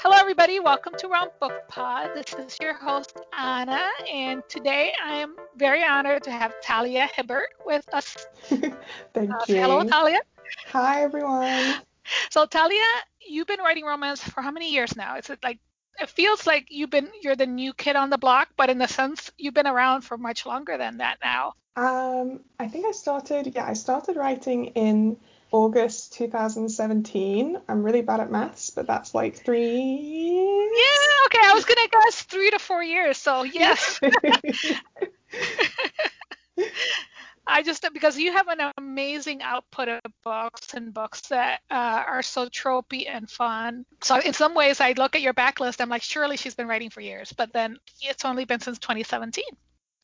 Hello, everybody. Welcome to Rom Book Pod. This is your host, Anna, and today I am very honored to have Talia Hibbert with us. Thank Uh, you. hello, Talia. Hi, everyone. So, Talia, you've been writing romance for how many years now? Is it like it feels like you've been you're the new kid on the block, but in the sense you've been around for much longer than that now. Um, I think I started, yeah, I started writing in August 2017. I'm really bad at maths, but that's like three. Yeah, okay. I was gonna guess three to four years. So yes. I just because you have an amazing output of books and books that uh, are so tropey and fun. So in some ways, I look at your backlist. I'm like, surely she's been writing for years, but then it's only been since 2017.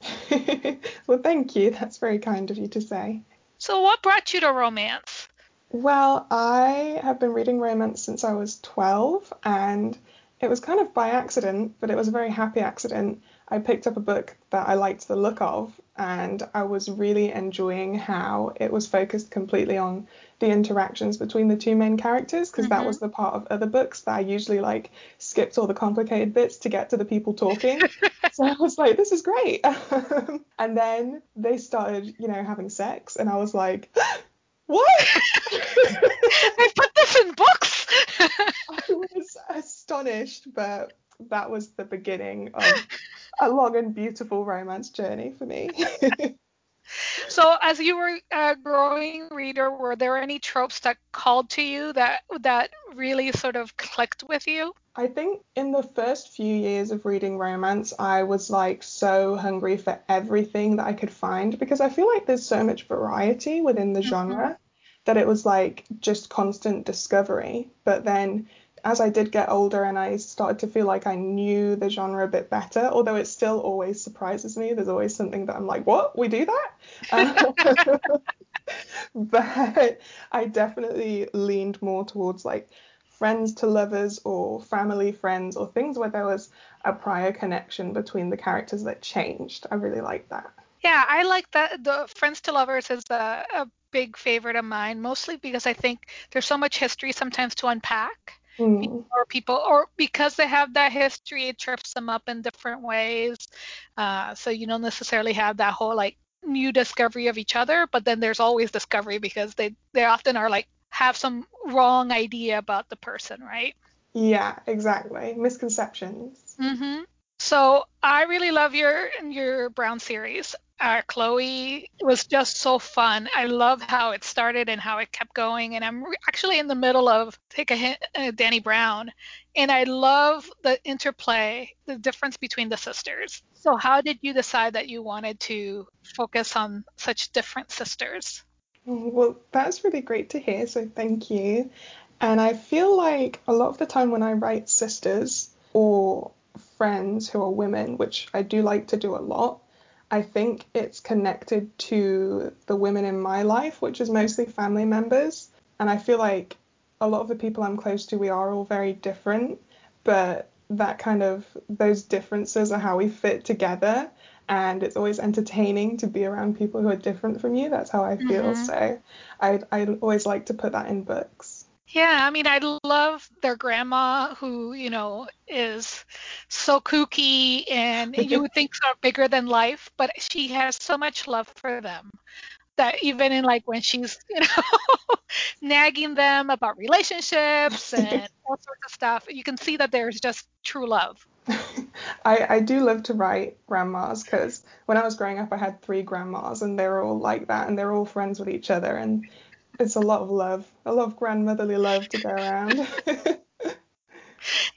well, thank you. That's very kind of you to say. So what brought you to romance? Well, I have been reading romance since I was 12, and it was kind of by accident, but it was a very happy accident. I picked up a book that I liked the look of, and I was really enjoying how it was focused completely on the interactions between the two main characters, because that Mhm. was the part of other books that I usually like skipped all the complicated bits to get to the people talking. so I was like, this is great. and then they started, you know, having sex, and I was like, what? I put this in books. I was astonished, but that was the beginning of a long and beautiful romance journey for me. so as you were a growing reader, were there any tropes that called to you that that really sort of clicked with you? I think in the first few years of reading romance, I was like so hungry for everything that I could find because I feel like there's so much variety within the genre that it was like just constant discovery. But then as I did get older and I started to feel like I knew the genre a bit better, although it still always surprises me, there's always something that I'm like, what? We do that? Um, but I definitely leaned more towards like friends to lovers or family friends or things where there was a prior connection between the characters that changed. I really like that. Yeah, I like that. The Friends to Lovers is a, a big favorite of mine, mostly because I think there's so much history sometimes to unpack. Mm. Or people, or because they have that history, it trips them up in different ways. Uh, so you don't necessarily have that whole like new discovery of each other, but then there's always discovery because they they often are like have some wrong idea about the person, right? Yeah, exactly. Misconceptions. Mm-hmm. So I really love your your Brown series. Uh, Chloe was just so fun. I love how it started and how it kept going. And I'm re- actually in the middle of Take a Hint, uh, Dani Brown, and I love the interplay, the difference between the sisters. So how did you decide that you wanted to focus on such different sisters? Well, that's really great to hear, so thank you. And I feel like a lot of the time when I write sisters or friends who are women, which I do like to do a lot, I think it's connected to the women in my life, which is mostly family members. And I feel like a lot of the people I'm close to, we are all very different, but that kind of, those differences are how we fit together. And it's always entertaining to be around people who are different from you. That's how I feel. Mhm. So I, I always like to put that in books. Yeah, I mean, I love their grandma who, you know, is so kooky and you would think so bigger than life, but she has so much love for them that even in like when she's, you know, nagging them about relationships and all sorts of stuff, you can see that there's just true love. I, I do love to write grandmas because when I was growing up, I had three grandmas and they're all like that and they're all friends with each other and it's a lot of love, a lot of grandmotherly love to go around.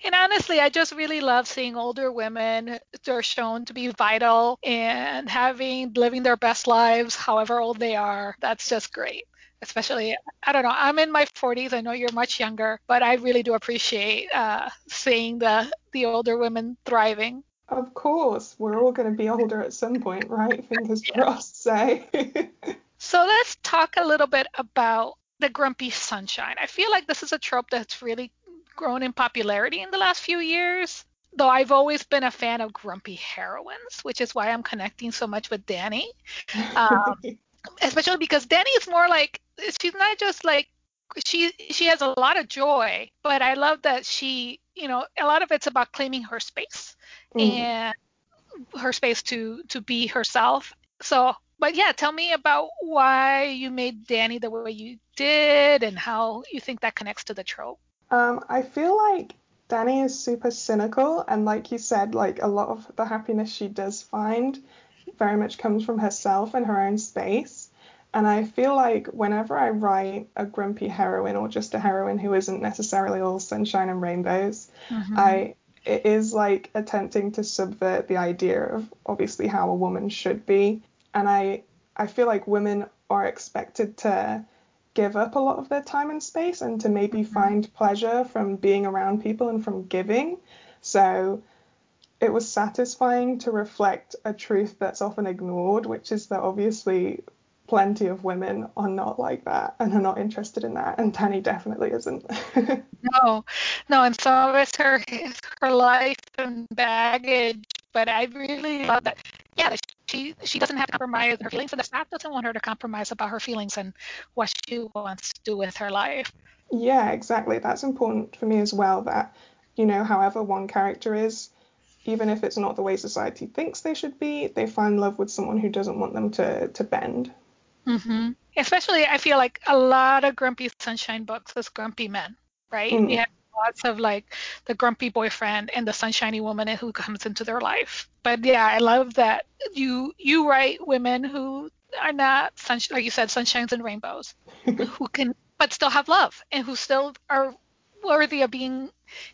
And honestly, I just really love seeing older women. They're shown to be vital and having living their best lives, however old they are. That's just great. Especially, I don't know. I'm in my 40s. I know you're much younger, but I really do appreciate uh, seeing the the older women thriving. Of course, we're all going to be older at some point, right? Fingers crossed, say. So let's talk a little bit about the grumpy sunshine. I feel like this is a trope that's really grown in popularity in the last few years. Though I've always been a fan of grumpy heroines, which is why I'm connecting so much with Dani. Um, especially because Dani is more like she's not just like she she has a lot of joy, but I love that she, you know, a lot of it's about claiming her space mm. and her space to to be herself. So, but yeah, tell me about why you made Dani the way you did and how you think that connects to the trope. Um, I feel like Dani is super cynical, and like you said, like a lot of the happiness she does find very much comes from herself and her own space. And I feel like whenever I write a grumpy heroine or just a heroine who isn't necessarily all sunshine and rainbows, mm-hmm. I it is like attempting to subvert the idea of obviously how a woman should be. And I I feel like women are expected to give up a lot of their time and space and to maybe mm-hmm. find pleasure from being around people and from giving. So it was satisfying to reflect a truth that's often ignored, which is that obviously plenty of women are not like that and are not interested in that and Dani definitely isn't. no, no, and of it's her her life and baggage, but I really love that. Yeah, she she doesn't have to compromise her feelings, and the Zaf doesn't want her to compromise about her feelings and what she wants to do with her life. Yeah, exactly. That's important for me as well. That you know, however one character is, even if it's not the way society thinks they should be, they find love with someone who doesn't want them to to bend. Mm-hmm. Especially, I feel like a lot of Grumpy Sunshine books is grumpy men, right? Mm. You have lots of like the grumpy boyfriend and the sunshiny woman who comes into their life. But yeah, I love that you you write women who are not sunshine, like you said, sunshines and rainbows, who can but still have love and who still are worthy of being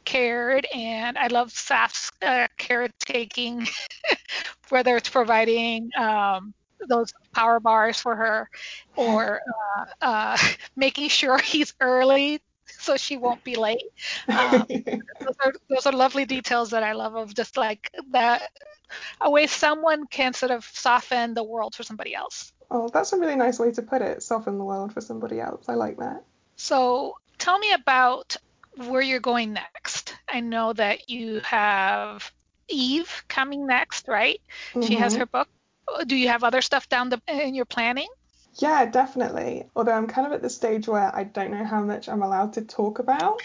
cared. And I love Zaf's uh, caretaking, whether it's providing um, those power bars for her or uh, uh, making sure he's early so she won't be late. Um, those, are, those are lovely details that I love of just like that a way someone can sort of soften the world for somebody else. Oh, that's a really nice way to put it. Soften the world for somebody else. I like that. So tell me about where you're going next. I know that you have Eve coming next, right? Mm-hmm. She has mm-hmm. her book do you have other stuff down the in your planning? Yeah, definitely. Although I'm kind of at the stage where I don't know how much I'm allowed to talk about.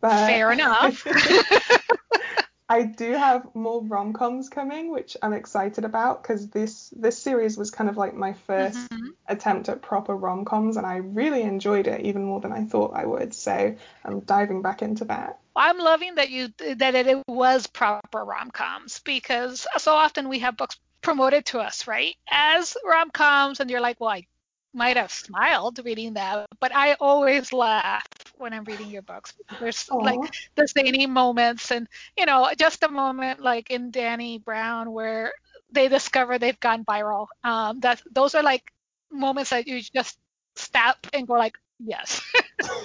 But Fair enough. I do have more rom-coms coming, which I'm excited about because this this series was kind of like my 1st mm-hmm. attempt at proper rom-coms, and I really enjoyed it even more than I thought I would. So I'm diving back into that. I'm loving that you that it was proper rom-coms because so often we have books promoted to us, right? As rom coms, and you're like, well, I might have smiled reading that, but I always laugh when I'm reading your books. There's Aww. like the zany moments, and you know, just a moment like in Dani Brown where they discover they've gone viral. Um, that those are like moments that you just stop and go like, yes.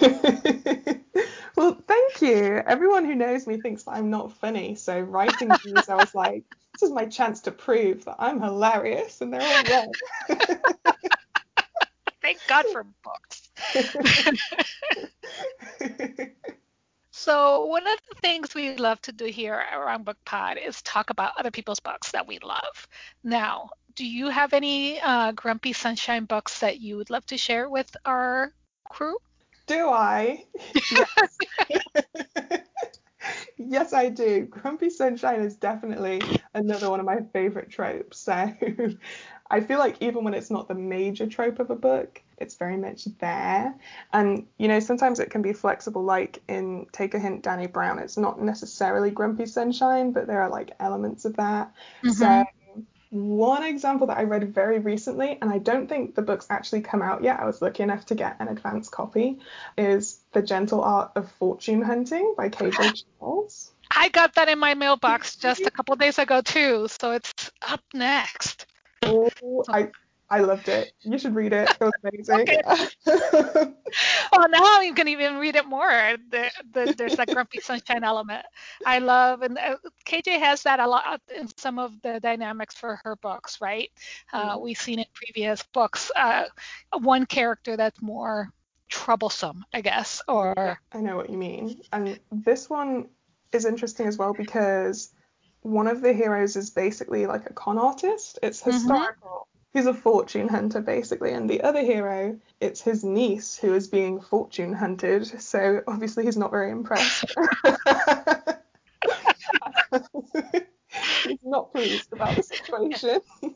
well, thank you. Everyone who knows me thinks that I'm not funny, so writing these, I was like this is my chance to prove that I'm hilarious, and they're all wrong. Thank God for books. so one of the things we love to do here around Book Pod is talk about other people's books that we love. Now, do you have any uh, Grumpy Sunshine books that you would love to share with our crew? Do I? Yes. yes, I do. Grumpy Sunshine is definitely another one of my favorite tropes. So I feel like even when it's not the major trope of a book, it's very much there. And, you know, sometimes it can be flexible, like in Take a Hint, Dani Brown. It's not necessarily Grumpy Sunshine, but there are like elements of that. Mm-hmm. So one example that I read very recently, and I don't think the book's actually come out yet, I was lucky enough to get an advance copy, is The Gentle Art of Fortune Hunting by KJ Charles. I got that in my mailbox just a couple days ago too, so it's up next. Oh, I I loved it. You should read it. It was amazing. well, now you can even read it more. The, the, there's that grumpy sunshine element. I love, and uh, KJ has that a lot in some of the dynamics for her books, right? Uh, mm. We've seen it previous books. Uh, one character that's more troublesome, I guess, or. I know what you mean. And this one is interesting as well because one of the heroes is basically like a con artist. It's mm-hmm. historical. Mm-hmm he's a fortune hunter basically, and the other hero, it's his niece who is being fortune hunted. So obviously he's not very impressed. he's not pleased about the situation.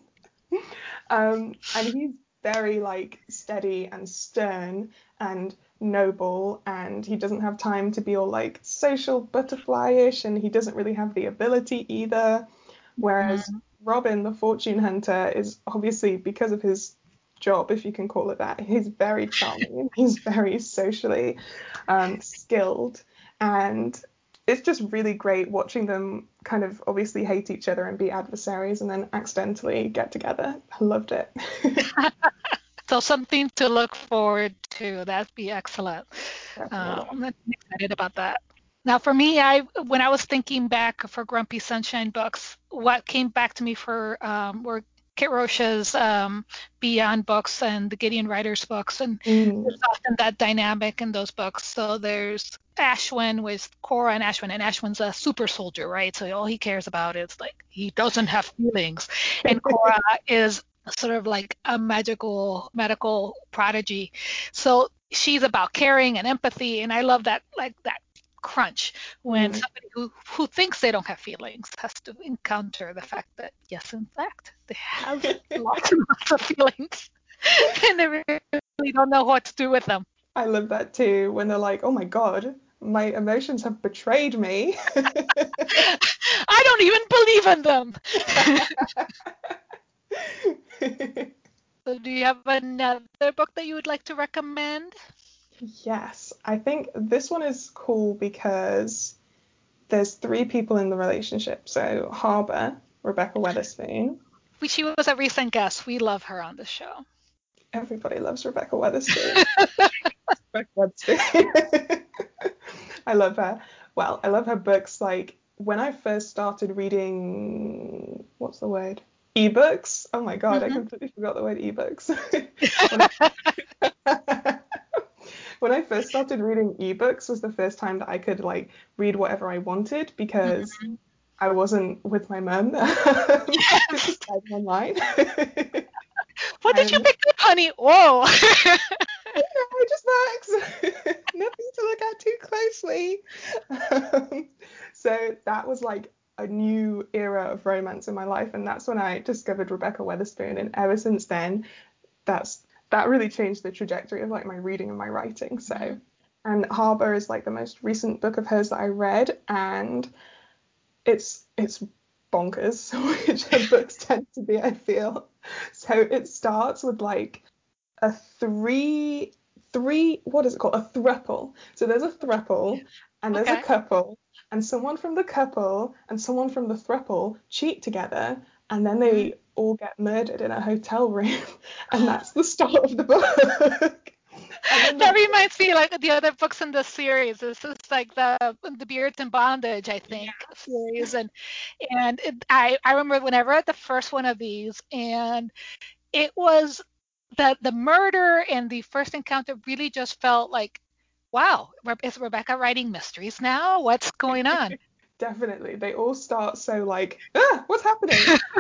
um, and he's very like steady and stern and noble and he doesn't have time to be all like social butterflyish and he doesn't really have the ability either whereas mm. Robin the fortune hunter is obviously because of his job if you can call it that he's very charming he's very socially um, skilled and it's just really great watching them kind of obviously hate each other and be adversaries and then accidentally get together i loved it So something to look forward to. That'd be excellent. Um, I'm excited about that. Now, for me, I when I was thinking back for Grumpy Sunshine books, what came back to me for um, were Kit Rocha's um, Beyond books and the Gideon Riders books, and mm. there's often that dynamic in those books. So there's Ashwin with Cora and Ashwin, and Ashwin's a super soldier, right? So all he cares about is like he doesn't have feelings, and Cora is sort of like a magical medical prodigy. So she's about caring and empathy, and I love that like that crunch when mm somebody who who thinks they don't have feelings has to encounter the fact that yes, in fact, they have lots and lots of feelings, and they really don't know what to do with them. I love that too when they're like, oh my god. My emotions have betrayed me. I don't even believe in them. so do you have another book that you would like to recommend? Yes, I think this one is cool because there's three people in the relationship. So Harbour, Rebekah Weatherspoon. She was a recent guest. We love her on the show. Everybody loves Rebekah Weatherspoon. Rebekah Weatherspoon. I love her. Well, I love her books. Like when I first started reading, what's the word? ebooks. Oh my god, mm-hmm. I completely forgot the word ebooks. when I first started reading ebooks was the first time that I could like read whatever I wanted because mm-hmm. I wasn't with my mum. just online. what did you pick up, honey? Whoa. it just works. Nothing to look at too closely. Um, so that was like a new era of romance in my life, and that's when I discovered Rebekah Weatherspoon. And ever since then, that's that really changed the trajectory of like my reading and my writing. So, mm-hmm. and Harbour is like the most recent book of hers that I read, and it's it's bonkers, which her books tend to be, I feel. So it starts with like a three three what is it called a thruple so there's a thruple and there's okay. a couple and someone from the couple and someone from the thruple cheat together and then they mm-hmm. all get murdered in a hotel room and that's the start of the book that reminds me like the other books in the series this is like the the beards and bondage i think series and and it, i i remember when i read the first one of these and it was that the murder and the first encounter really just felt like wow, is Rebekah writing mysteries now? What's going on? Definitely. They all start so like, ah, what's happening?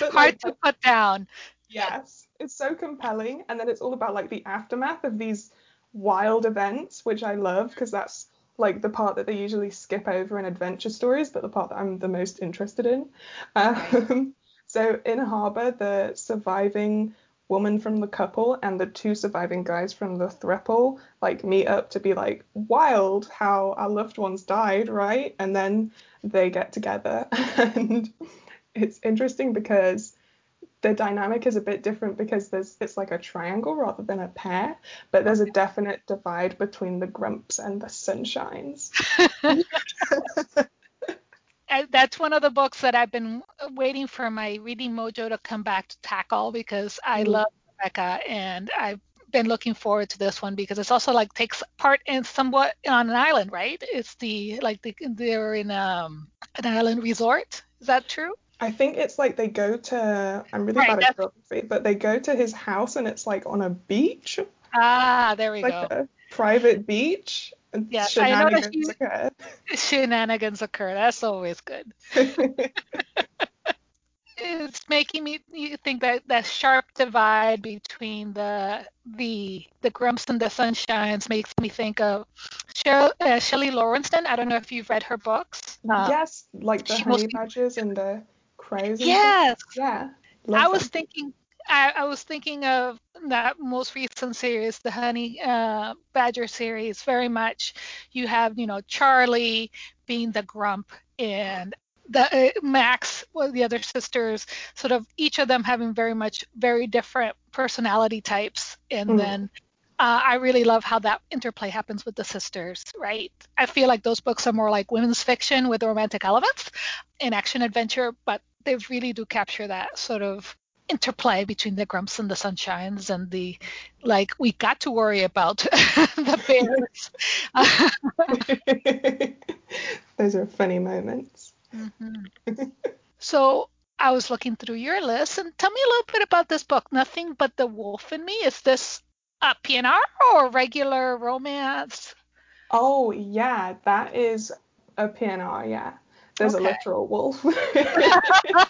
Hard like, to put down. Yes. It's so compelling. And then it's all about like the aftermath of these wild events, which I love because that's like the part that they usually skip over in adventure stories, but the part that I'm the most interested in. Um, so in Harbour, the surviving woman from the couple and the two surviving guys from the thruple like meet up to be like wild how our loved ones died right? And then they get together. And it's interesting because the dynamic is a bit different because there's it's like a triangle rather than a pair but there's a definite divide between the grumps and the sunshines that's one of the books that I've been waiting for my reading mojo to come back to tackle because I mm. love Rebekah and I've been looking forward to this one because it's also like takes part in somewhat on an island, right? It's the like the, they're in um, an island resort. Is that true? I think it's like they go to I'm really right, bad at geography, but they go to his house and it's like on a beach. Ah, there we like go. A private beach yeah, shenanigans I know that occur. Shenanigans occur. That's always good. it's making me think that that sharp divide between the the the grumps and the sunshines makes me think of Shelly, uh, Shelly Laurenston. I don't know if you've read her books. Uh, yes, like the honey badgers and the crows. And yes. Yeah. I was thinking. I, I, was thinking of that most recent series, the Honey uh, Badger series. Very much, you have you know Charlie being the grump and the uh, Max, well, the other sisters, sort of each of them having very much very different personality types, and mm. then uh, I really love how that interplay happens with the sisters, right? I feel like those books are more like women's fiction with romantic elements and action adventure, but they really do capture that sort of interplay between the grumps and the sunshines and the like we got to worry about the bears. Those are funny moments. Mm-hmm. so i was looking through your list and tell me a little bit about this book. Nothing but the wolf in me. Is this a pnr or regular romance? Oh yeah that is a pnr yeah. There's okay. a literal wolf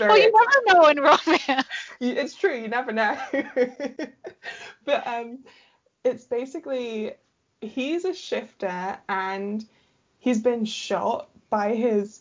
well, you never know in romance. It's true, you never know. but um, it's basically he's a shifter and he's been shot by his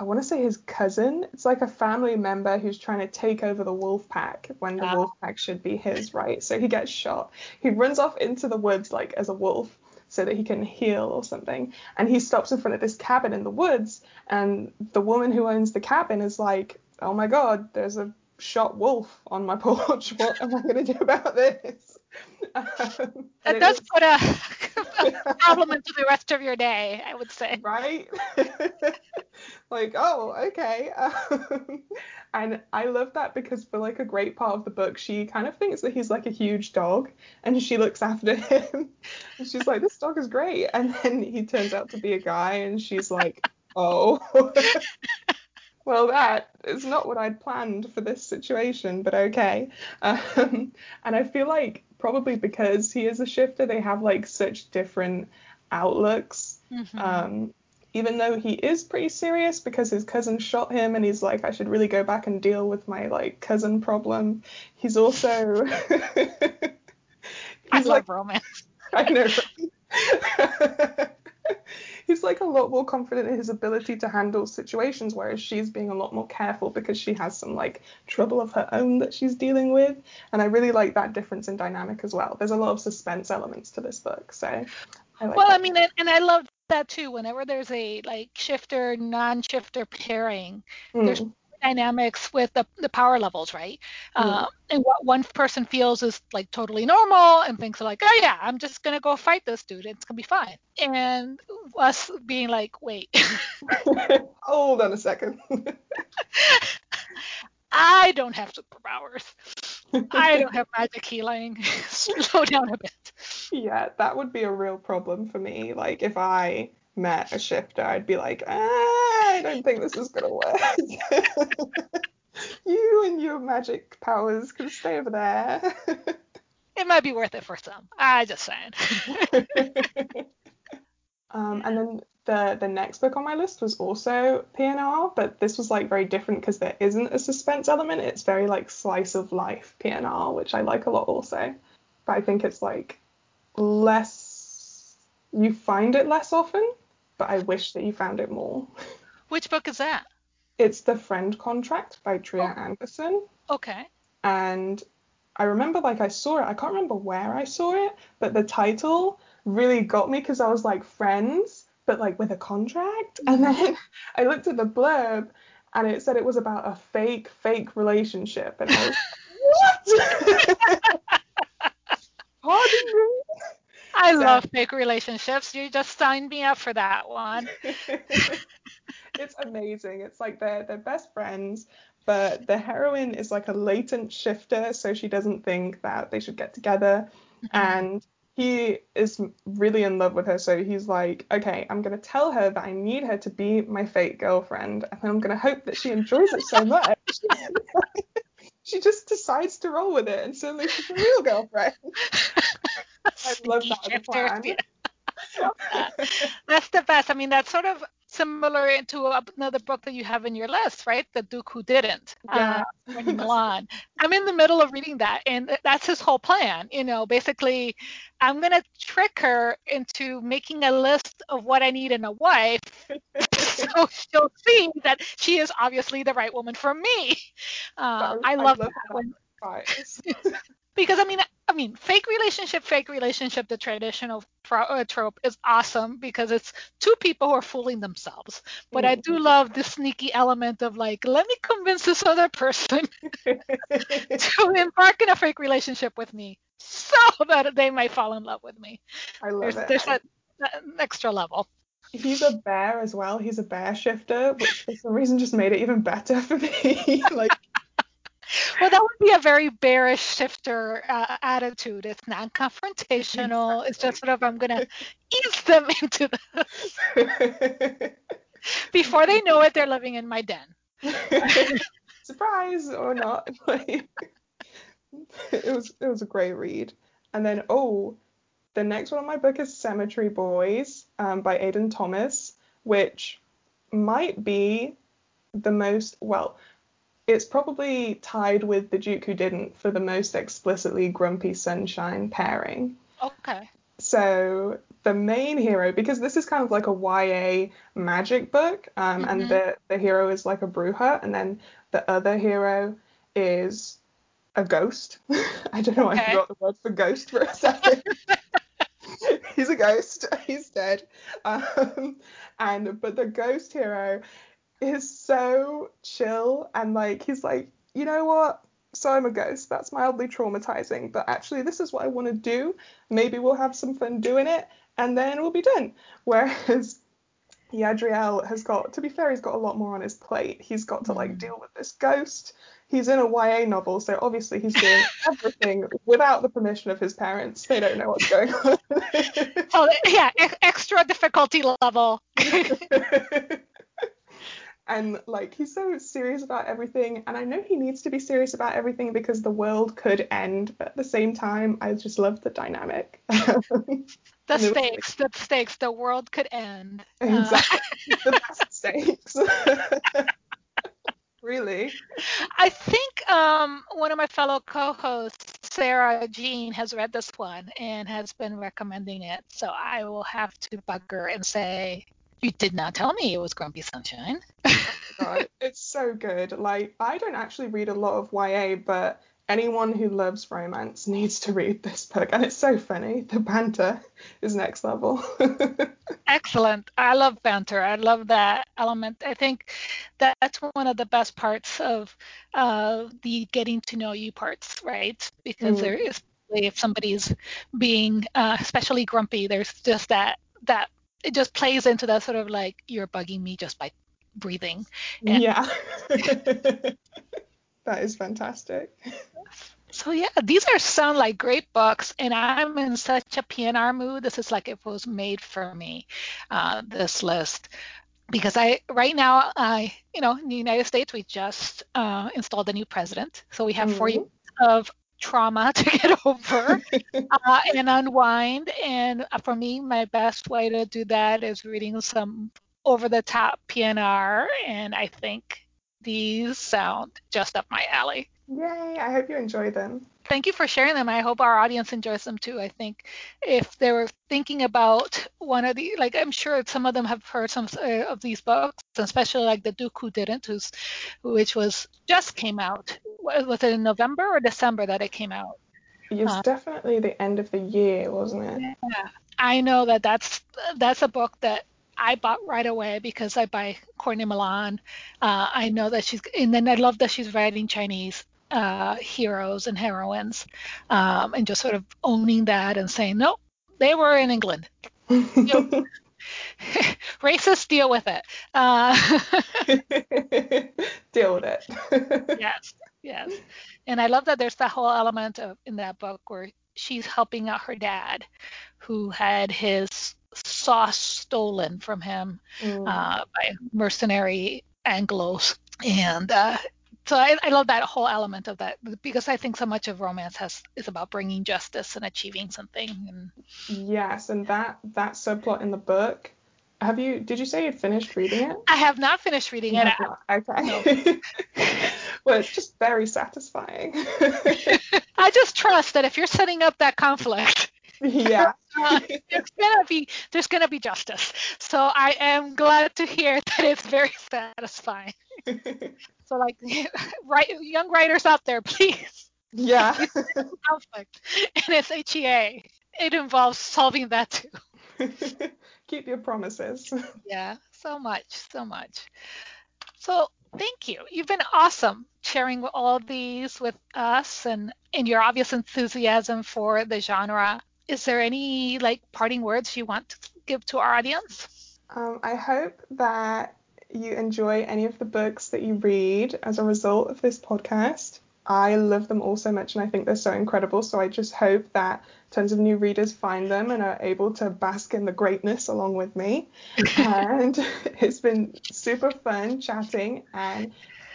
I want to say his cousin. It's like a family member who's trying to take over the wolf pack when the oh. wolf pack should be his, right? So he gets shot. He runs off into the woods like as a wolf so that he can heal or something. And he stops in front of this cabin in the woods and the woman who owns the cabin is like, oh my god, there's a shot wolf on my porch. What am I going to do about this? Um, that does was, put a, a problem into the rest of your day, I would say. Right? like, oh, okay. Um, and I love that because for like a great part of the book, she kind of thinks that he's like a huge dog and she looks after him. and she's like, this dog is great. And then he turns out to be a guy and she's like, oh well, that is not what I'd planned for this situation, but okay. Um, and I feel like probably because he is a shifter, they have like such different outlooks. Mm-hmm. Um, even though he is pretty serious because his cousin shot him and he's like, I should really go back and deal with my like cousin problem. He's also. he's I love like, romance. I know. he's like a lot more confident in his ability to handle situations, whereas she's being a lot more careful because she has some like trouble of her own that she's dealing with. And I really like that difference in dynamic as well. There's a lot of suspense elements to this book, so. I like well, that. I mean, and I love that too. Whenever there's a like shifter non-shifter pairing, mm. there's dynamics with the, the power levels, right? Mm-hmm. Uh, and what one person feels is like totally normal and thinks like, oh yeah, I'm just gonna go fight this dude. It's gonna be fine. And us being like, wait. Hold on a second. I don't have superpowers. I don't have magic healing. Slow down a bit. Yeah, that would be a real problem for me. Like if I met a shifter, I'd be like, ah, I don't think this is gonna work. you and your magic powers can stay over there. it might be worth it for some. I just saying. um, and then the the next book on my list was also PNR, but this was like very different because there isn't a suspense element. It's very like slice of life PNR, which I like a lot also. But I think it's like less you find it less often but I wish that you found it more. Which book is that? It's The Friend Contract by Tria oh. Anderson. Okay. And I remember like I saw it. I can't remember where I saw it, but the title really got me because I was like friends, but like with a contract. And mm-hmm. then I looked at the blurb and it said it was about a fake, fake relationship. And I was like, what? Pardon me? I love fake relationships. You just signed me up for that one. it's amazing. It's like they're they're best friends, but the heroine is like a latent shifter, so she doesn't think that they should get together. Mm-hmm. And he is really in love with her, so he's like, okay, I'm gonna tell her that I need her to be my fake girlfriend, and I'm gonna hope that she enjoys it so much. she just decides to roll with it, and suddenly she's a real girlfriend. I love that as that's the best. I mean, that's sort of similar to another book that you have in your list, right? The Duke Who Didn't. Yeah. Uh, Milan. I'm in the middle of reading that, and that's his whole plan. You know, basically, I'm gonna trick her into making a list of what I need in a wife, so she'll see that she is obviously the right woman for me. Uh, I, I, love, love that. When, because I mean, I mean, fake relationship, fake relationship, the traditional uh, trope is awesome because it's two people who are fooling themselves. But I do mm-hmm. love the sneaky element of like, let me convince this other person to embark in a fake relationship with me so that they might fall in love with me. I love there's, it. There's that, that extra level. He's a bear as well. He's a bear shifter, which for some reason just made it even better for me. like well, that would be a very bearish shifter uh, attitude. It's non-confrontational. It's just sort of I'm gonna ease them into the. Before they know it, they're living in my den. Surprise or not? it was it was a great read. And then oh, the next one on my book is Cemetery Boys um, by Aiden Thomas, which might be the most well it's probably tied with The Duke Who Didn't for the most explicitly grumpy sunshine pairing. Okay. So the main hero, because this is kind of like a YA magic book, um, mm-hmm. and the, the hero is like a bruja, and then the other hero is a ghost. I don't know why okay. I forgot the word for ghost for a second. He's a ghost. He's dead. Um, and but the ghost hero is so chill and like he's like, you know what? So I'm a ghost. That's mildly traumatizing, but actually this is what I want to do. Maybe we'll have some fun doing it and then we'll be done. Whereas Yadriel has got, to be fair, he's got a lot more on his plate. He's got to like mm. deal with this ghost. He's in a YA novel, so obviously he's doing everything without the permission of his parents. They don't know what's going on. oh yeah, extra difficulty level and like he's so serious about everything and i know he needs to be serious about everything because the world could end but at the same time i just love the dynamic. The stakes the stakes the world could end. Uh, exactly. Uh. the stakes. Really? I think um, one of my fellow co-hosts sarah jean has read this one and has been recommending it so i will have to bug her and say you did not tell me it was Grumpy Sunshine. oh God, it's so good. Like I don't actually read a lot of YA, but anyone who loves romance needs to read this book, and it's so funny. The banter is next level. Excellent. I love banter. I love that element. I think that's one of the best parts of uh, the getting to know you parts, right? Because mm. there is if somebody's being uh, especially grumpy, there's just that that it just plays into that sort of like you're bugging me just by breathing. And yeah. that is fantastic. So yeah, these are sound like great books, and I'm in such a PNR mood. This is like it was made for me. Uh, this list because I right now I you know in the United States we just uh, installed a new president, so we have mm-hmm. four years of trauma to get over uh, and unwind. And for me, my best way to do that is reading some over the top PNR. And I think these sound just up my alley. Yay! I hope you enjoy them. Thank you for sharing them. I hope our audience enjoys them too. I think if they were thinking about one of the, like I'm sure some of them have heard some uh, of these books, especially like the Duke Who Didn't, who's, which was just came out. Was it in November or December that it came out? It was uh, definitely the end of the year, wasn't it? Yeah. I know that that's that's a book that I bought right away because I buy Courtney Milan. Uh, I know that she's, and then I love that she's writing Chinese uh, heroes and heroines, um, and just sort of owning that and saying, no, they were in England. Racists deal with it. Uh, deal with it. yes, yes. And I love that there's that whole element of in that book where she's helping out her dad, who had his sauce stolen from him mm. uh, by mercenary Anglos, and uh, so I, I, love that whole element of that because I think so much of romance has is about bringing justice and achieving something. And... Yes, and that that subplot in the book have you? Did you say you finished reading it? I have not finished reading You it. Okay. well, it's just very satisfying. I just trust that if you're setting up that conflict, yeah. uh, there's gonna be there's gonna be justice. So I am glad to hear that it's very satisfying. So like, right, young writers out there, please yeah. conflict and it's HEA. It involves solving that too. Keep your promises. Yeah, so much, so much. So thank you. You've been awesome sharing all these with us and and your obvious enthusiasm for the genre. Is there any like parting words you want to give to our audience? Um, I hope that you enjoy any of the books that you read as a result of this podcast. I love them all so much and I think they're so incredible. So I just hope that tons of new readers find them and are able to bask in the greatness along with me. and it's been super fun chatting and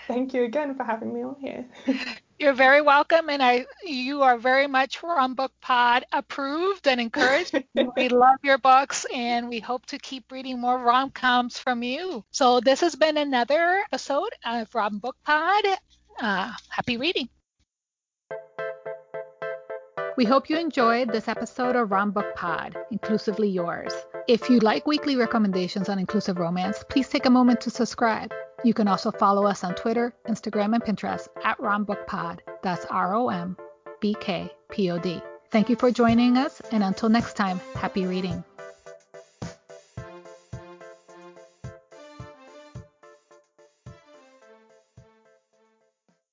thank you again for having me on here. You're very welcome, and I you are very much Rom Book Pod approved and encouraged. we love your books, and we hope to keep reading more rom coms from you. So this has been another episode of Rom Book Pod. Uh, happy reading. We hope you enjoyed this episode of Rom Book Pod, inclusively yours. If you like weekly recommendations on inclusive romance, please take a moment to subscribe. You can also follow us on Twitter, Instagram, and Pinterest at RomBookPod. That's R O M B K P O D. Thank you for joining us, and until next time, happy reading.